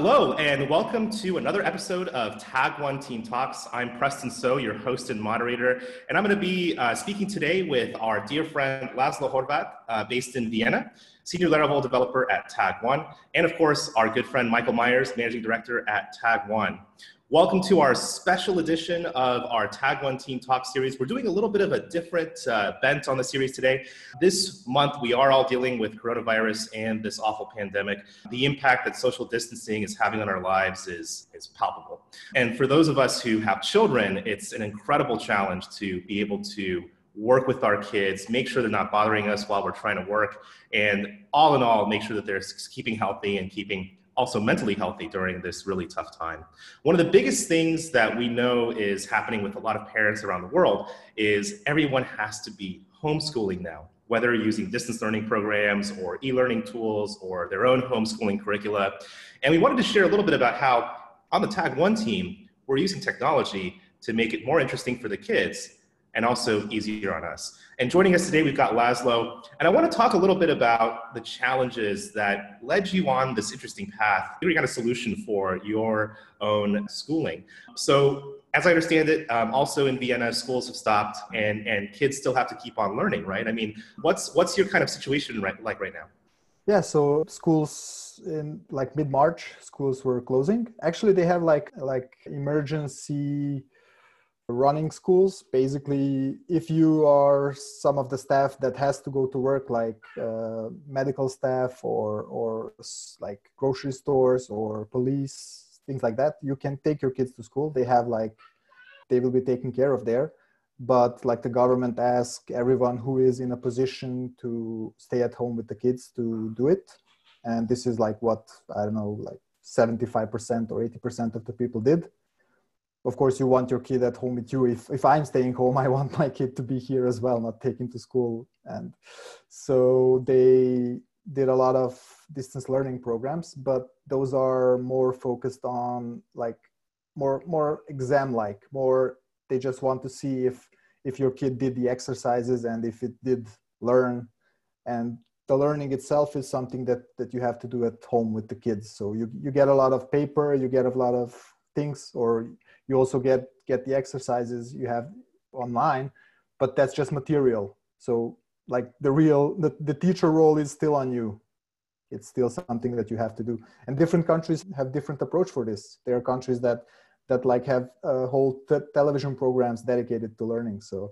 Hello, and welcome to another episode of Tag One Team Talks. I'm Preston So, your host and moderator, and I'm going to be uh, speaking today with our dear friend Laszlo Horvat, uh, based in Vienna, senior Laravel developer at Tag One, and of course, our good friend Michael Meyers, managing director at Tag One. Welcome to our special edition of our Tag One Team Talk series. We're doing a little bit of a different uh, bent on the series today. This month, we are all dealing with coronavirus and this awful pandemic. The impact that social distancing is having on our lives is, is palpable. And for those of us who have children, it's an incredible challenge to be able to work with our kids, make sure they're not bothering us while we're trying to work, and all in all, make sure that they're keeping healthy and keeping also mentally healthy during this really tough time. One of the biggest things that we know is happening with a lot of parents around the world is everyone has to be homeschooling now, whether using distance learning programs or e-learning tools or their own homeschooling curricula. And we wanted to share a little bit about how on the Tag One team, we're using technology to make it more interesting for the kids and also easier on us. And joining us today, we've got Laszlo. And I want to talk a little bit about the challenges that led you on this interesting path, figuring out a solution for your own schooling. So, as I understand it, um, also in Vienna, schools have stopped and, and kids still have to keep on learning, right? I mean, what's, what's your kind of situation right, like right now? Yeah, so schools in like mid March, schools were closing. Actually, they have like like emergency running schools. Basically if you are some of the staff that has to go to work like uh, medical staff or or like grocery stores or police things like that you can take your kids to school. They have like they will be taken care of there. But like the government ask everyone who is in a position to stay at home with the kids to do it. And this is like what i don't know like 75% or 80% of the people did of course you want your kid at home with you. If, if i'm staying home i want my kid to be here as well not taken to school. And so they did a lot of distance learning programs but those are more focused on like more more exam like more they just want to see if if your kid did the exercises and if it did learn. And the learning itself is something that that you have to do at home with the kids. So you you get a lot of paper you get a lot of things or you also get get the exercises you have online but that's just material. So like the real the, the teacher role is still on you. It's still something that you have to do. And different countries have different approach for this. There are countries that that like have a whole t- television programs dedicated to learning. So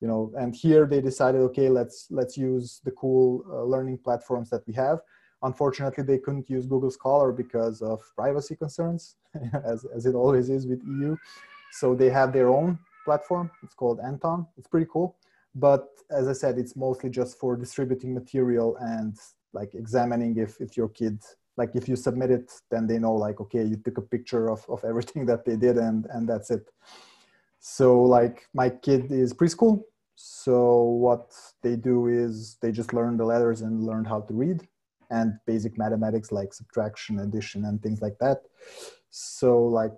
you know and here they decided okay let's let's use the cool uh, learning platforms that we have unfortunately they couldn't use google scholar because of privacy concerns as, as it always is with EU. So they have their own platform. It's called Anton. It's pretty cool. But as I said, it's mostly just for distributing material and like examining if, if your kid, like if you submit it, then they know like, okay, you took a picture of, of everything that they did and, and that's it. So like my kid is preschool. So what they do is they just learn the letters and learn how to read and basic mathematics like subtraction, addition, and things like that. So like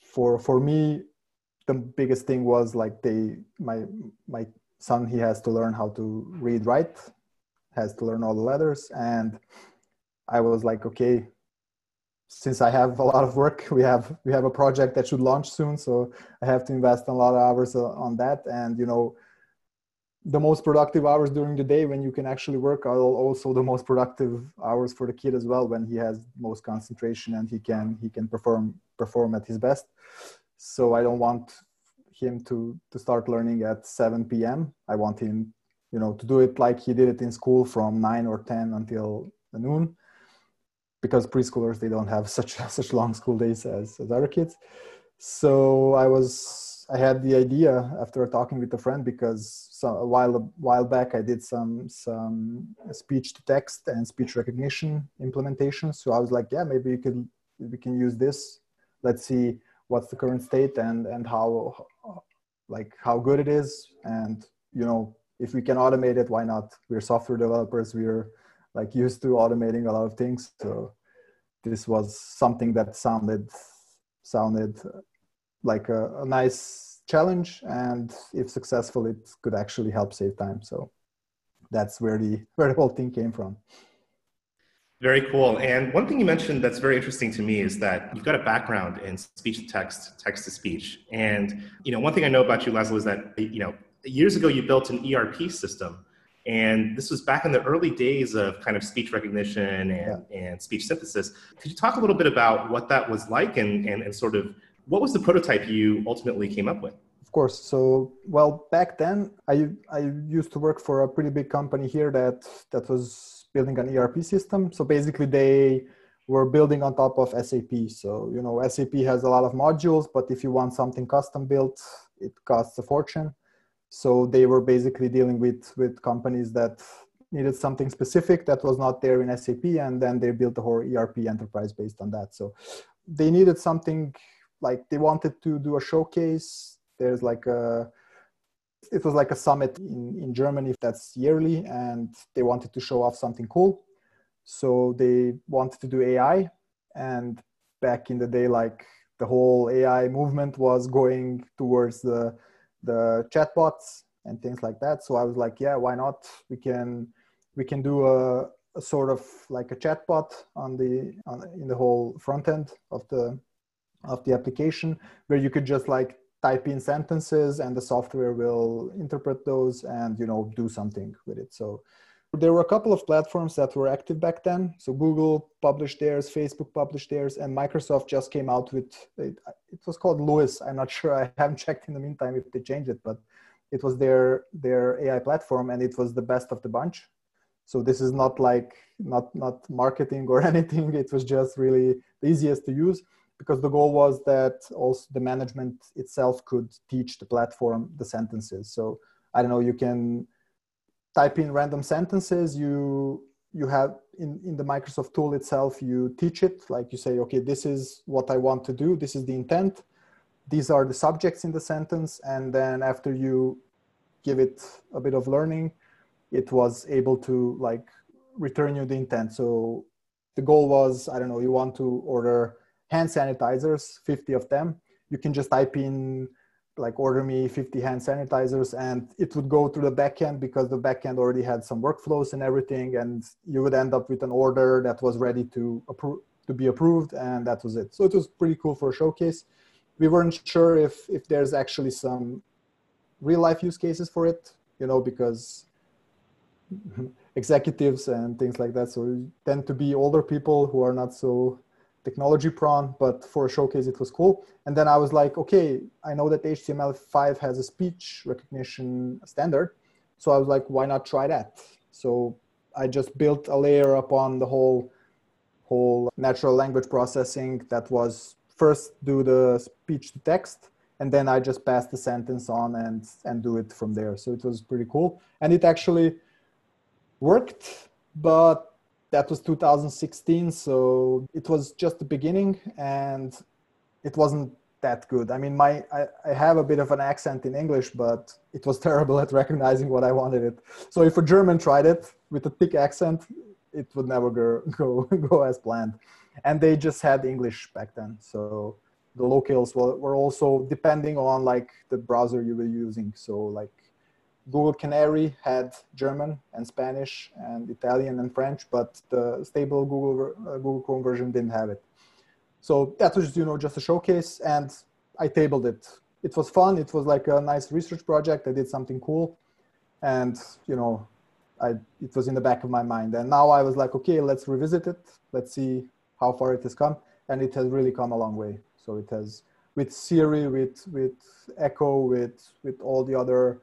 for for me the biggest thing was like they my my son he has to learn how to read write has to learn all the letters. And i was like okay since i have a lot of work we have we have a project that should launch soon. So i have to invest a lot of hours uh, on that. And you know the most productive hours during the day when you can actually work are also the most productive hours for the kid as well when he has most concentration and he can he can perform perform at his best. So i don't want him to to start learning at 7 p.m i want him you know to do it like he did it in school from 9 or 10 until noon because preschoolers they don't have such such long school days as, as other kids. So i was I had the idea after talking with a friend because a while a while back I did some some speech to text and speech recognition implementation. So I was like, yeah, maybe we could we can use this. Let's see what's the current state and and how like how good it is and you know if we can automate it why not we're software developers we're like used to automating a lot of things so this was something that sounded sounded like a, a nice challenge and if successful it could actually help save time so that's where the where the whole thing came from Very cool. And one thing you mentioned that's very interesting to me is that you've got a background in speech to text, text to speech. And you know, one thing I know about you, Laszlo, is that you know years ago you built an ERP system, and this was back in the early days of kind of speech recognition and, yeah. and speech synthesis. Could you talk a little bit about what that was like and, and, and sort of what was the prototype you ultimately came up with? Of course. So, well, back then I I used to work for a pretty big company here that that was building an ERP system. So basically, they were building on top of SAP. So you know, SAP has a lot of modules, but if you want something custom built, it costs a fortune. So they were basically dealing with with companies that needed something specific that was not there in SAP, and then they built a whole ERP enterprise based on that. So they needed something like they wanted to do a showcase. There's like a it was like a summit in, in Germany if that's yearly, and they wanted to show off something cool. So they wanted to do AI. And back in the day, like the whole AI movement was going towards the, the chatbots and things like that. So I was like, yeah, why not? We can we can do a, a sort of like a chatbot on the on, in the whole front end of the of the application where you could just like type in sentences and the software will interpret those and you know do something with it. So there were a couple of platforms that were active back then. So google published theirs facebook published theirs and microsoft just came out with it, it was called LUIS i'm not sure. I haven't checked in the meantime if they changed it but it was their their ai platform and it was the best of the bunch. So this is not like not not marketing or anything. It was just really the easiest to use because the goal was that also the management itself could teach the platform the sentences. So I don't know, you can type in random sentences. You you have in, in the Microsoft tool itself, you teach it like you say, okay, this is what I want to do. This is the intent. These are the subjects in the sentence. And then after you give it a bit of learning, it was able to like return you the intent. So the goal was, I don't know, you want to order hand sanitizers, 50 of them. You can just type in like order me 50 hand sanitizers and it would go to the backend because the backend already had some workflows and everything and you would end up with an order that was ready to approve to be approved and that was it. So it was pretty cool for a showcase. We weren't sure if if there's actually some real life use cases for it you know because executives and things like that. So tend to be older people who are not so technology prone, but for a showcase it was cool. And then I was like, okay, I know that HTML5 has a speech recognition standard. So I was like, why not try that? So I just built a layer upon the whole whole natural language processing that was first do the speech to text and then I just pass the sentence on and and do it from there. So it was pretty cool. And it actually worked, but that was 2016 so it was just the beginning and it wasn't that good. I mean my I, I, have a bit of an accent in english but it was terrible at recognizing what i wanted it. So if a german tried it with a thick accent it would never go go, go as planned. And they just had english back then so the locales were, were also depending on like the browser you were using. So like Google Canary had German and Spanish and Italian and French, but the stable Google uh, Google Chrome version didn't have it. So that was you know just a showcase, and I tabled it. It was fun. It was like a nice research project. I did something cool, and you know, I it was in the back of my mind. And now I was like, okay, let's revisit it. Let's see how far it has come, and it has really come a long way. So it has with Siri, with with Echo, with with all the other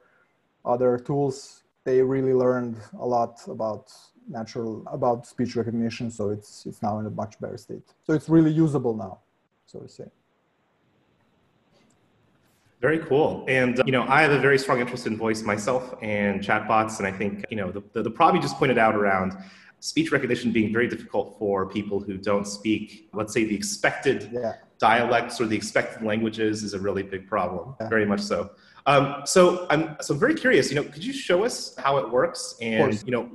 other tools, they really learned a lot about natural about speech recognition. So it's it's now in a much better state. So it's really usable now, so to say. Very cool. And, uh, you know, I have a very strong interest in voice myself and chatbots. And I think, you know, the, the, the problem you just pointed out around speech recognition being very difficult for people who don't speak, let's say, the expected yeah. dialects or the expected languages is a really big problem, yeah. very much so. Um, so I'm so I'm very curious. You know, could you show us how it works? And you know,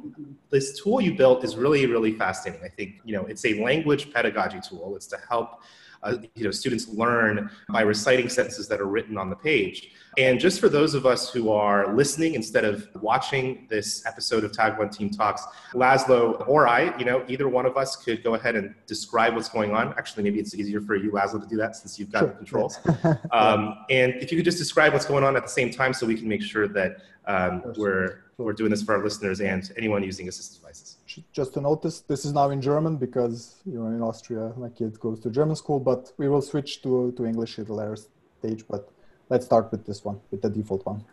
this tool you built is really really fascinating. I think you know it's a language pedagogy tool. It's to help uh, you know students learn by reciting sentences that are written on the page. And just for those of us who are listening instead of watching this episode of Tag One Team Talks, Laszlo or I, you know, either one of us could go ahead and describe what's going on. Actually, maybe it's easier for you, Laszlo, to do that since you've got sure. the controls. um, and if you could just describe what's going on at the same time so we can make sure that um, we're we're doing this for our listeners and anyone using assistive devices. Just to notice, this is now in German because you know in Austria my kid goes to German school, but we will switch to to English at the later stage. But let's start with this one, with the default one.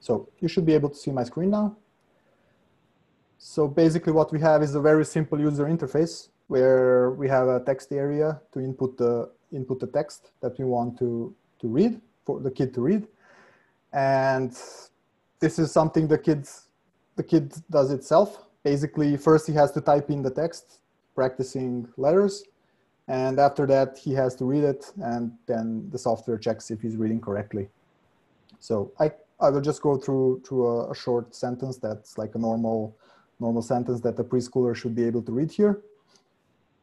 So you should be able to see my screen now. So basically what we have is a very simple user interface where we have a text area to input the input the text that we want to to read for the kid to read and this is something the kids the kid does itself basically first he has to type in the text practicing letters and after that he has to read it and then the software checks if he's reading correctly. So i i will just go through through a, a short sentence that's like a normal normal sentence that a preschooler should be able to read here.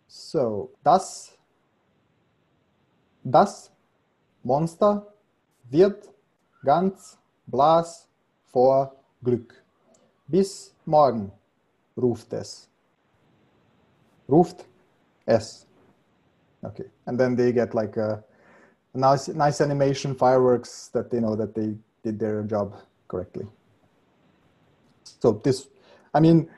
So das das monster wird ganz blass vor glück. Bis morgen ruft es Roofed es Okay, and then they get like a, a nice nice animation fireworks that they know that they did their job correctly. So this, I mean,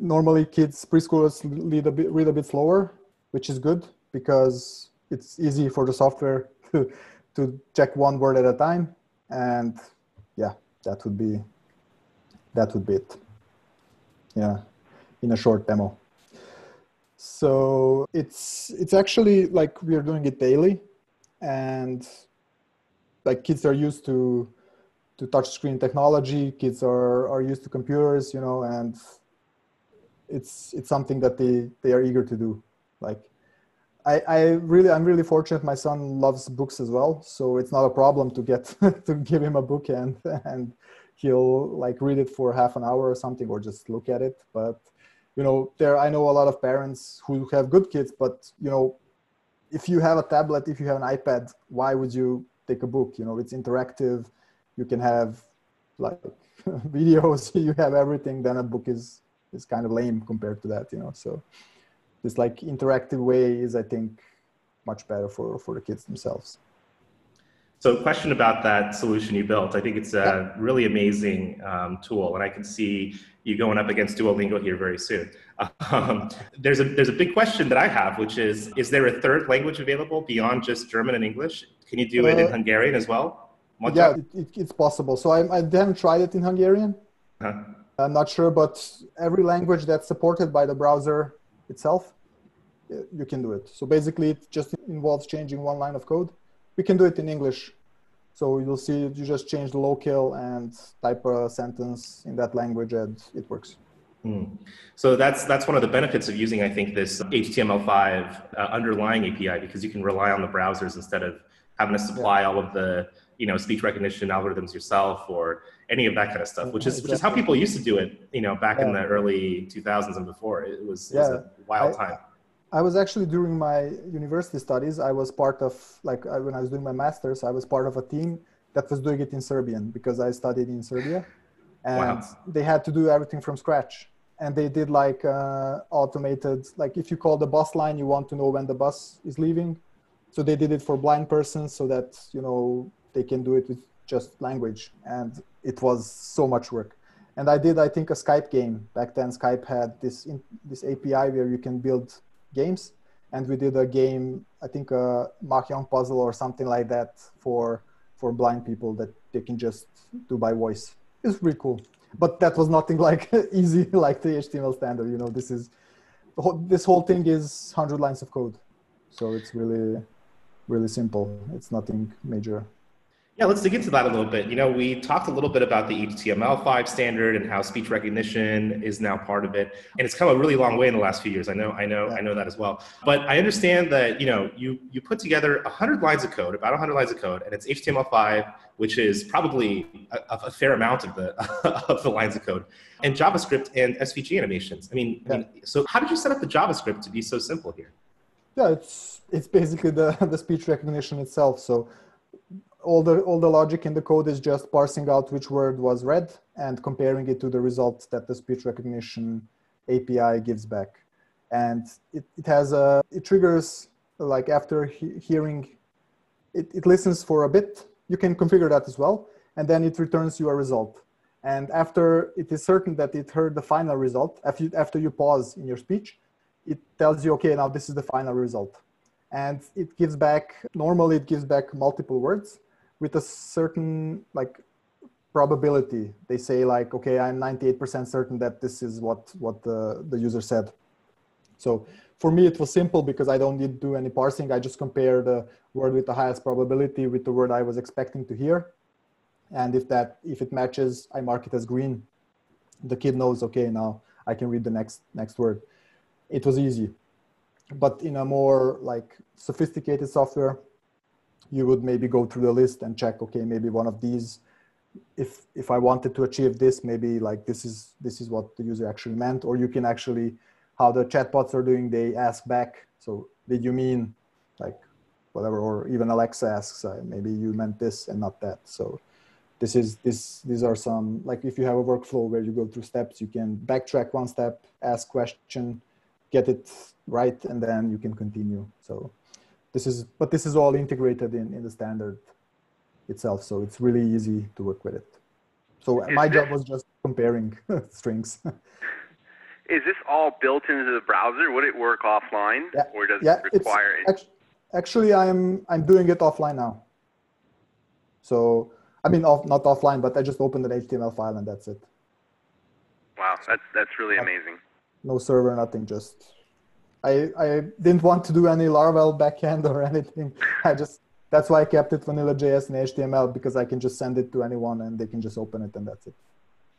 normally kids preschoolers read a bit read a bit slower, which is good because it's easy for the software to to check one word at a time, and yeah, that would be that would be it. Yeah, in a short demo. So it's it's actually like we are doing it daily, and like kids are used to to touch screen technology. Kids are are used to computers, you know, and it's it's something that they they are eager to do. Like I, I really I'm really fortunate. My son loves books as well, so it's not a problem to get to give him a book and and he'll like read it for half an hour or something or just look at it. But you know there i know a lot of parents who have good kids but you know if you have a tablet if you have an ipad why would you take a book? You know it's interactive. You can have like videos. You have everything then a book is is kind of lame compared to that you know? So this like interactive way is i think much better for for the kids themselves so, a question about that solution you built. I think it's a really amazing um, tool, and I can see you going up against Duolingo here very soon. Um, there's a there's a big question that I have, which is: Is there a third language available beyond just German and English? Can you do it in uh, Hungarian as well? Yeah, it, it, it's possible. So I, I haven't tried it in Hungarian. Uh-huh. I'm not sure, but every language that's supported by the browser itself, you can do it. So basically, it just involves changing one line of code we can do it in English. So you'll see you just change the locale and type a sentence in that language and it works. Mm. So that's that's one of the benefits of using, I think, this HTML5 uh, underlying API because you can rely on the browsers instead of having to supply yeah. all of the you know speech recognition algorithms yourself or any of that kind of stuff, which is exactly. which is how people used to do it, you know, back yeah. in the early 2000s and before. It was, yeah. it was a wild I, time. I was actually during my university studies, I was part of, like when I was doing my master's, I was part of a team that was doing it in Serbian because I studied in Serbia. And wow. they had to do everything from scratch. And they did like uh, automated, like if you call the bus line, you want to know when the bus is leaving. So they did it for blind persons so that, you know, they can do it with just language. And it was so much work and I did I think a Skype game back then. Skype had this in, this API where you can build games, and we did a game, I think a Mahjong puzzle or something like that for for blind people that they can just do by voice. It's pretty cool, but that was nothing like easy like the HTML standard. You know, this is this whole thing is hundred lines of code, so it's really really simple. It's nothing major. Yeah, let's dig into that a little bit. You know, we talked a little bit about the HTML5 standard and how speech recognition is now part of it, and it's come a really long way in the last few years. I know, I know, I know that as well. But I understand that you know you you put together 100 lines of code, about 100 lines of code, and it's HTML5, which is probably a, a fair amount of the of the lines of code, and JavaScript and SVG animations. I mean, yeah. I mean, so how did you set up the JavaScript to be so simple here? Yeah, it's it's basically the the speech recognition itself. So all the all the logic in the code is just parsing out which word was read and comparing it to the results that the speech recognition API gives back. And it, it has a it triggers like after he, hearing it, it listens for a bit. You can configure that as well, and then it returns you a result. And after it is certain that it heard the final result, after you, after you pause in your speech, it tells you, okay, now this is the final result. And it gives back, normally it gives back multiple words with a certain like probability. They say like, okay, I'm 98% certain that this is what, what the, the user said. So for me, it was simple because I don't need to do any parsing. I just compare the word with the highest probability with the word I was expecting to hear. And if that, if it matches, I mark it as green. The kid knows, okay, now I can read the next, next word. It was easy. But in a more like sophisticated software, you would maybe go through the list and check, okay, maybe one of these, if, if I wanted to achieve this, maybe like this is, this is what the user actually meant, or you can actually, how the chatbots are doing, they ask back. So did you mean like whatever, or even Alexa asks, uh, maybe you meant this and not that. So this is, this, these are some, like if you have a workflow where you go through steps, you can backtrack one step, ask question, get it right, and then you can continue. So this is but this is all integrated in in the standard itself so it's really easy to work with it. So is my this, job was just comparing strings. Is this all built into the browser? Would it work offline yeah, or does yeah, it require it? actually i'm i'm doing it offline now. So i mean off, not offline but i just opened an html file and that's it. Wow that's that's really amazing. no server nothing just I, I didn't want to do any Laravel backend or anything. I just that's why I kept it vanilla JS and HTML because I can just send it to anyone and they can just open it and that's it.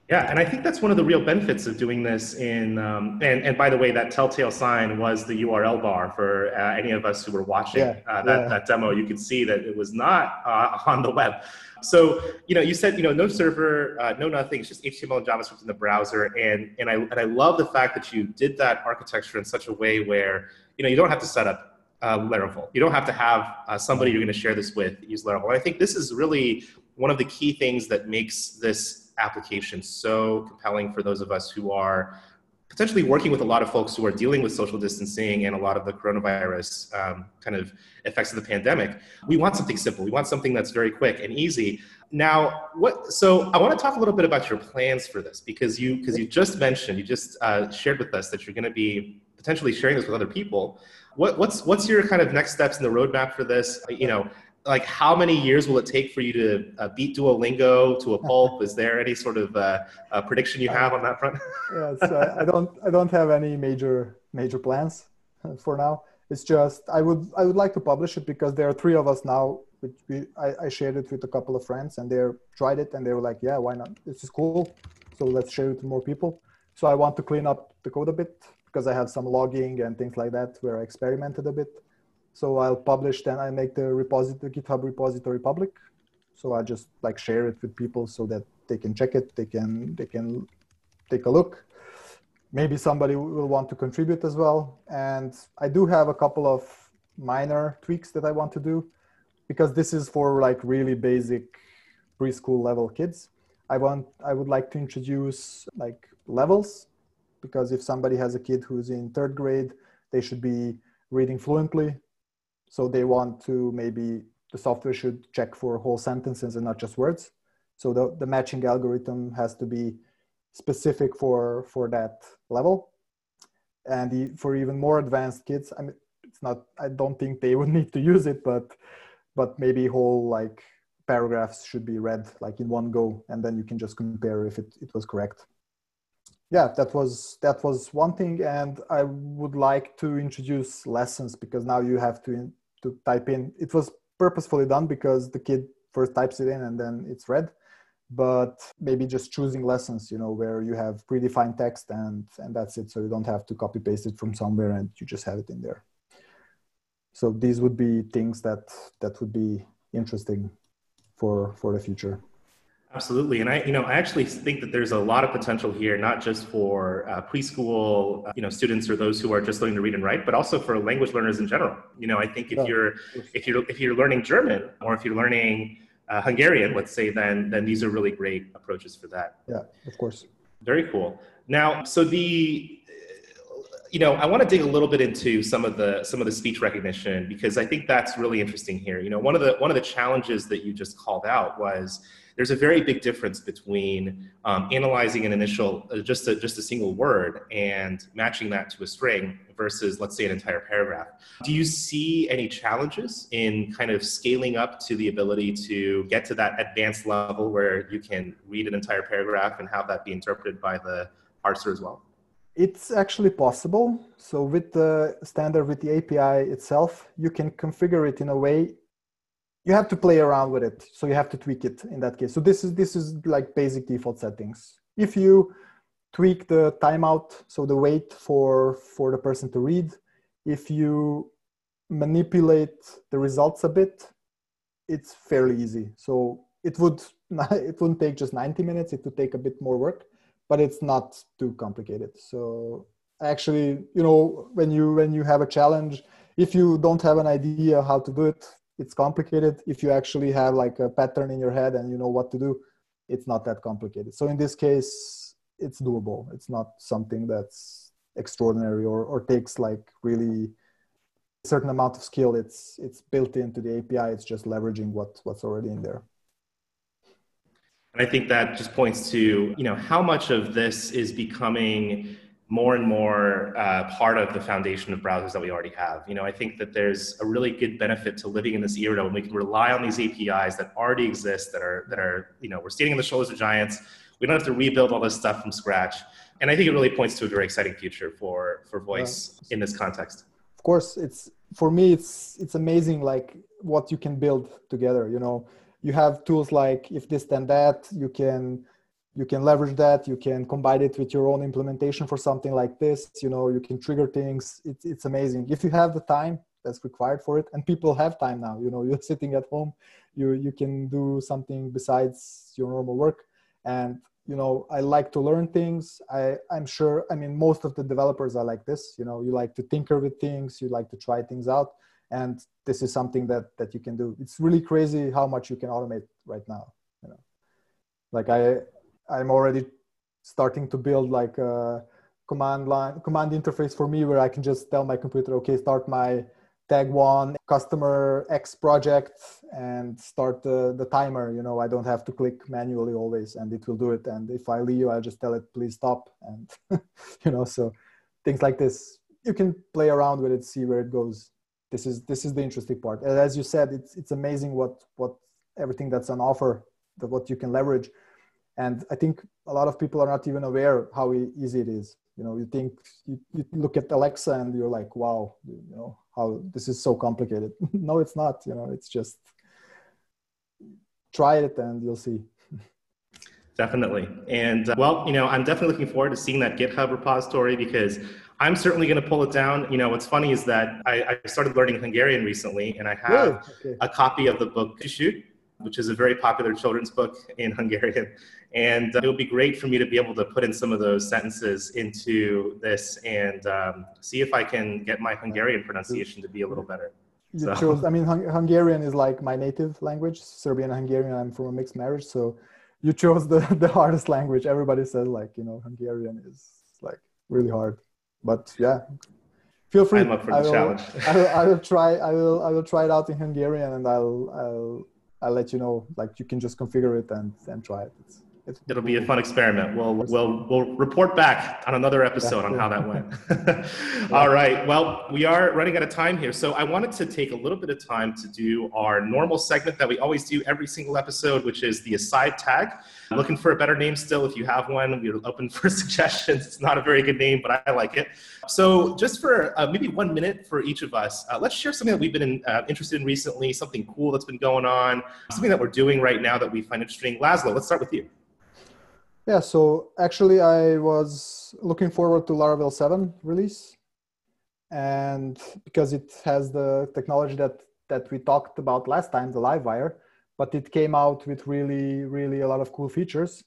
Yeah, and I think that's one of the real benefits of doing this in, um, and, and by the way, that telltale sign was the URL bar for uh, any of us who were watching yeah, uh, that, yeah. that demo. You could see that it was not uh, on the web. So, you know, you said, you know, no server, uh, no nothing, it's just HTML and JavaScript in the browser. And, and, I, and I love the fact that you did that architecture in such a way where, you know, you don't have to set up uh, Laravel. You don't have to have uh, somebody you're going to share this with use Laravel. And I think this is really one of the key things that makes this application so compelling for those of us who are potentially working with a lot of folks who are dealing with social distancing and a lot of the coronavirus um, kind of effects of the pandemic. We want something simple. We want something that's very quick and easy. Now, what? So I want to talk a little bit about your plans for this because you because you just mentioned you just uh, shared with us that you're going to be potentially sharing this with other people. What, what's what's your kind of next steps in the roadmap for this? You know, like how many years will it take for you to uh, beat Duolingo to a pulp? Is there any sort of uh, uh, prediction you have on that front? I, I, don't I don't have any major major plans for now. It's just I would I would like to publish it because there are three of us now. Which we, I, I shared it with a couple of friends and they tried it and they were like, yeah, why not? This is cool. So let's share it to more people. So I want to clean up the code a bit because I have some logging and things like that where I experimented a bit so I'll publish, then I make the repository, GitHub repository public. So I just like share it with people so that they can check it, they can, they can take a look. Maybe somebody will want to contribute as well. And I do have a couple of minor tweaks that I want to do because this is for like really basic preschool level kids. I want, I would like to introduce like levels because if somebody has a kid who's in third grade, they should be reading fluently so they want to maybe the software should check for whole sentences and not just words. So the, the matching algorithm has to be specific for, for that level. And the, for even more advanced kids, I mean, it's not, I don't think they would need to use it, but, but maybe whole like paragraphs should be read like in one go, and then you can just compare if it, it was correct yeah that was that was one thing and i would like to introduce lessons because now you have to to type in. It was purposefully done because the kid first types it in and then it's read. But maybe just choosing lessons you know where you have predefined text and and that's it. So you don't have to copy paste it from somewhere and you just have it in there. So these would be things that that would be interesting for for the future Absolutely, and I, you know, I actually think that there's a lot of potential here, not just for uh, preschool, uh, you know, students or those who are just learning to read and write, but also for language learners in general. You know, I think if yeah. you're if you're if you're learning German or if you're learning uh, Hungarian, let's say, then then these are really great approaches for that. Yeah, of course. Very cool. Now, so the you know, I want to dig a little bit into some of the some of the speech recognition because I think that's really interesting here. You know, one of the one of the challenges that you just called out was there's a very big difference between um, analyzing an initial uh, just a, just a single word and matching that to a string versus let's say an entire paragraph do you see any challenges in kind of scaling up to the ability to get to that advanced level where you can read an entire paragraph and have that be interpreted by the parser as well it's actually possible. So with the standard with the api itself you can configure it in a way you have to play around with it. So you have to tweak it in that case. So this is this is like basic default settings. If you tweak the timeout so the wait for for the person to read if you manipulate the results a bit it's fairly easy. So it would it wouldn't take just 90 minutes. It would take a bit more work but it's not too complicated. So actually you know when you when you have a challenge if you don't have an idea how to do it it's complicated. If you actually have like a pattern in your head and you know what to do it's not that complicated. So in this case it's doable. It's not something that's extraordinary or, or takes like really a certain amount of skill. It's it's built into the api it's just leveraging what what's already in there and i think that just points to you know how much of this is becoming more and more uh, part of the foundation of browsers that we already have. You know, I think that there's a really good benefit to living in this era when we can rely on these APIs that already exist, that are that are you know we're standing on the shoulders of giants. We don't have to rebuild all this stuff from scratch. And I think it really points to a very exciting future for for voice in this context. Of course, it's for me it's it's amazing like what you can build together. You know, you have tools like if this then that. You can you can leverage that you can combine it with your own implementation for something like this you know you can trigger things. It's, it's amazing. If you have the time that's required for it and people have time now you know you're sitting at home you you can do something besides your normal work. And you know i like to learn things. I i'm sure i mean most of the developers are like this you know you like to tinker with things you like to try things out and this is something that that you can do it's really crazy how much you can automate right now you know like i I'm already starting to build like a command line command interface for me where I can just tell my computer, okay, start my tag one customer X project and start the, the timer. You know, I don't have to click manually always and it will do it. And if I leave, I'll just tell it, please stop. And, you know, so things like this, you can play around with it, see where it goes. This is, this is the interesting part. And as you said, it's, it's amazing what, what everything that's on offer, that what you can leverage. And i think a lot of people are not even aware how easy it is. You know you think you, you look at alexa and you're like wow you know how this is so complicated. No it's not you know it's just try it and you'll see. Definitely. And uh, well you know i'm definitely looking forward to seeing that github repository because i'm certainly going to pull it down you know what's funny is that i, I started learning hungarian recently and i have really? okay. a copy of the book shoot which is a very popular children's book in Hungarian. And uh, it would be great for me to be able to put in some of those sentences into this and um, see if I can get my Hungarian pronunciation to be a little better. You so. chose, I mean, Hung- Hungarian is like my native language, Serbian and Hungarian. I'm from a mixed marriage. So you chose the, the hardest language. Everybody says, like, you know, Hungarian is like really hard. But yeah, feel free. I'm up for the I will, challenge. I will, I will try. I will. I will try it out in Hungarian, and I'll. I'll I'll let you know. Like you can just configure it and and try it. It's It'll be a fun experiment. We'll we'll we'll report back on another episode on how that went. All right. Well, we are running out of time here, so I wanted to take a little bit of time to do our normal segment that we always do every single episode, which is the aside tag. Looking for a better name still. If you have one, we're open for suggestions. It's not a very good name, but I like it. So, just for uh, maybe one minute for each of us, uh, let's share something that we've been in, uh, interested in recently, something cool that's been going on, something that we're doing right now that we find interesting. Laszlo, let's start with you. Yeah, so actually, I was looking forward to Laravel 7 release, and because it has the technology that that we talked about last time, the Livewire, but it came out with really, really a lot of cool features.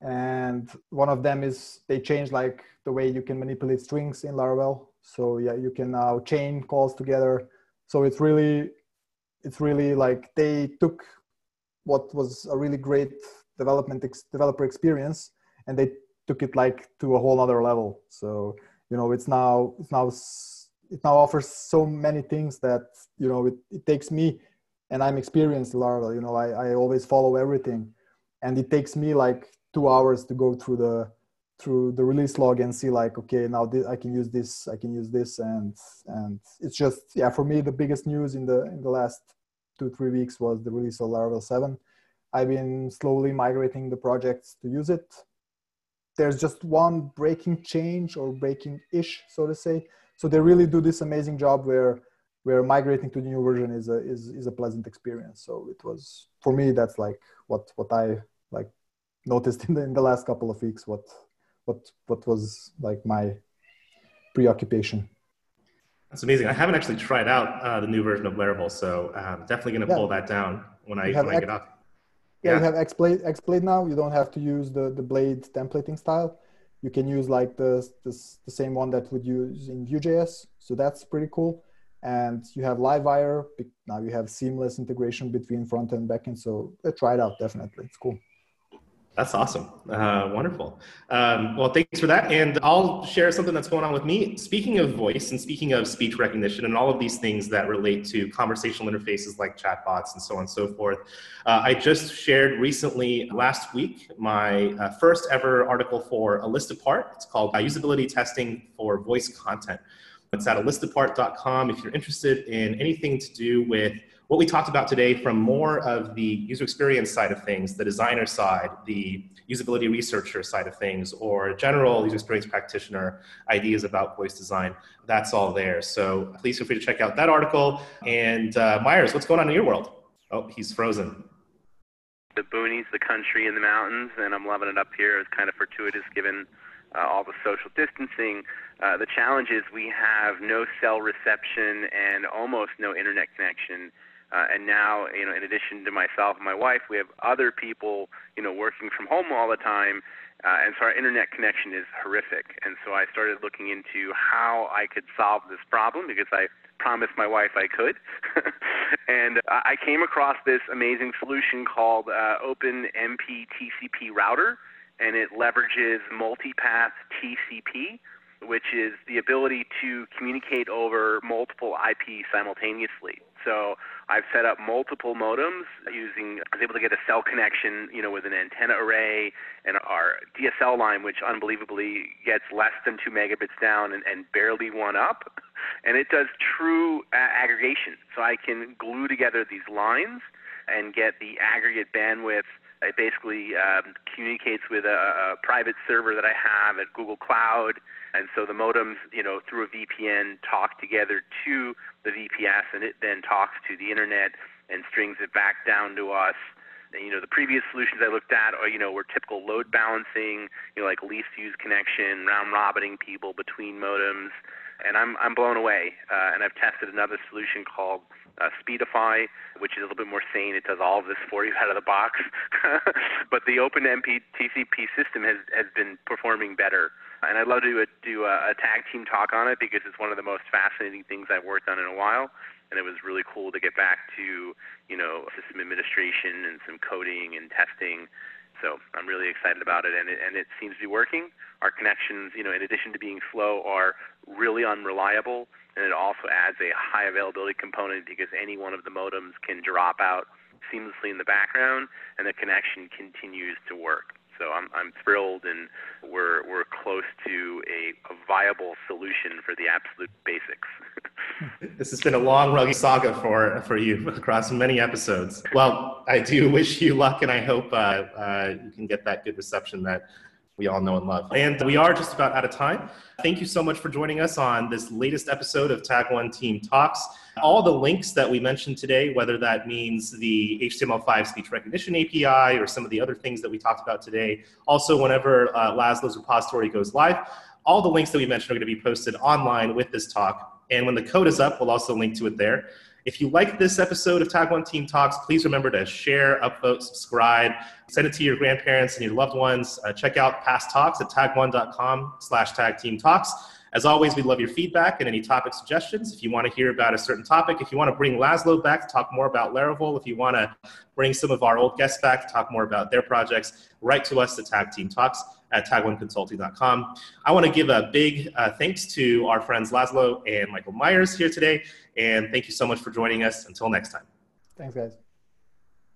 And one of them is they changed like the way you can manipulate strings in Laravel. So yeah, you can now chain calls together. So it's really, it's really like they took what was a really great development ex- developer experience and they took it like to a whole other level. So you know it's now it's now it now offers so many things that you know it, it takes me and i'm experienced laravel you know I, I always follow everything. And it takes me like two hours to go through the through the release log and see like okay now th- i can use this i can use this and and it's just yeah for me the biggest news in the in the last two three weeks was the release of laravel 7 I've been slowly migrating the projects to use it. There's just one breaking change or breaking ish, so to say. So they really do this amazing job where where migrating to the new version is a is, is a pleasant experience. So it was for me that's like what what I like noticed in the in the last couple of weeks what what what was like my preoccupation. That's amazing. I haven't actually tried out uh, the new version of Laravel, so I'm definitely going to yeah. pull that down when I when I get up yeah, yeah. you have XBlade, XBlade now. You don't have to use the, the blade templating style. You can use like the, the, the same one that would use in Vue.js. So that's pretty cool. And you have Livewire. Now you have seamless integration between front and back end. So uh, try it out, definitely. It's cool. That's awesome. Uh, wonderful. Um, well, thanks for that. And I'll share something that's going on with me. Speaking of voice and speaking of speech recognition and all of these things that relate to conversational interfaces like chatbots and so on and so forth, uh, I just shared recently last week my uh, first ever article for a list Apart. It's called Usability Testing for Voice Content. It's at alistapart.com if you're interested in anything to do with what we talked about today from more of the user experience side of things, the designer side, the usability researcher side of things, or general user experience practitioner ideas about voice design, that's all there. So please feel free to check out that article. And uh, Meyers, what's going on in your world? Oh, he's frozen. The boonies, the country, and the mountains, and I'm loving it up here. It's kind of fortuitous given uh, all the social distancing. Uh, the challenge is we have no cell reception and almost no internet connection uh, and now, you know, in addition to myself and my wife, we have other people, you know, working from home all the time. Uh, and so our internet connection is horrific. And so I started looking into how I could solve this problem because I promised my wife I could. and I came across this amazing solution called uh, Open MP TCP Router, and it leverages multipath TCP which is the ability to communicate over multiple IP simultaneously. So I've set up multiple modems using, I was able to get a cell connection, you know, with an antenna array and our DSL line, which unbelievably gets less than two megabits down and, and barely one up. And it does true uh, aggregation. So I can glue together these lines and get the aggregate bandwidth it basically um, communicates with a, a private server that I have at Google Cloud, and so the modems, you know, through a VPN talk together to the VPS, and it then talks to the internet and strings it back down to us. You know, the previous solutions I looked at are, you know, were typical load balancing, you know, like least used connection, round robining people between modems, and I'm I'm blown away. Uh, and I've tested another solution called uh, Speedify, which is a little bit more sane. It does all of this for you out of the box. but the OpenMP TCP system has has been performing better. And I'd love to do a, do a, a tag team talk on it because it's one of the most fascinating things I've worked on in a while. And it was really cool to get back to, you know, system administration and some coding and testing so I'm really excited about it, and it, and it seems to be working. Our connections, you know, in addition to being slow, are really unreliable, and it also adds a high availability component because any one of the modems can drop out seamlessly in the background, and the connection continues to work. So I'm, I'm thrilled, and we're, we're close to a, a viable solution for the absolute basics. this has been a long, rugged saga for, for you across many episodes. Well, I do wish you luck, and I hope uh, uh, you can get that good reception that we all know and love. And we are just about out of time. Thank you so much for joining us on this latest episode of Tag One Team Talks. All the links that we mentioned today, whether that means the HTML5 speech recognition API or some of the other things that we talked about today, also whenever uh, Laszlo's repository goes live, all the links that we mentioned are going to be posted online with this talk. And when the code is up, we'll also link to it there. If you like this episode of Tag One Team Talks, please remember to share, upvote, subscribe, send it to your grandparents and your loved ones. Uh, check out past talks at tagone.com slash tag team talks. As always, we love your feedback and any topic suggestions. If you want to hear about a certain topic, if you want to bring Laszlo back to talk more about Laravel, if you want to bring some of our old guests back to talk more about their projects, write to us at Tag Team Talks at tagoneconsulting.com. I want to give a big uh, thanks to our friends Laszlo and Michael Meyers here today. And thank you so much for joining us. Until next time. Thanks, guys.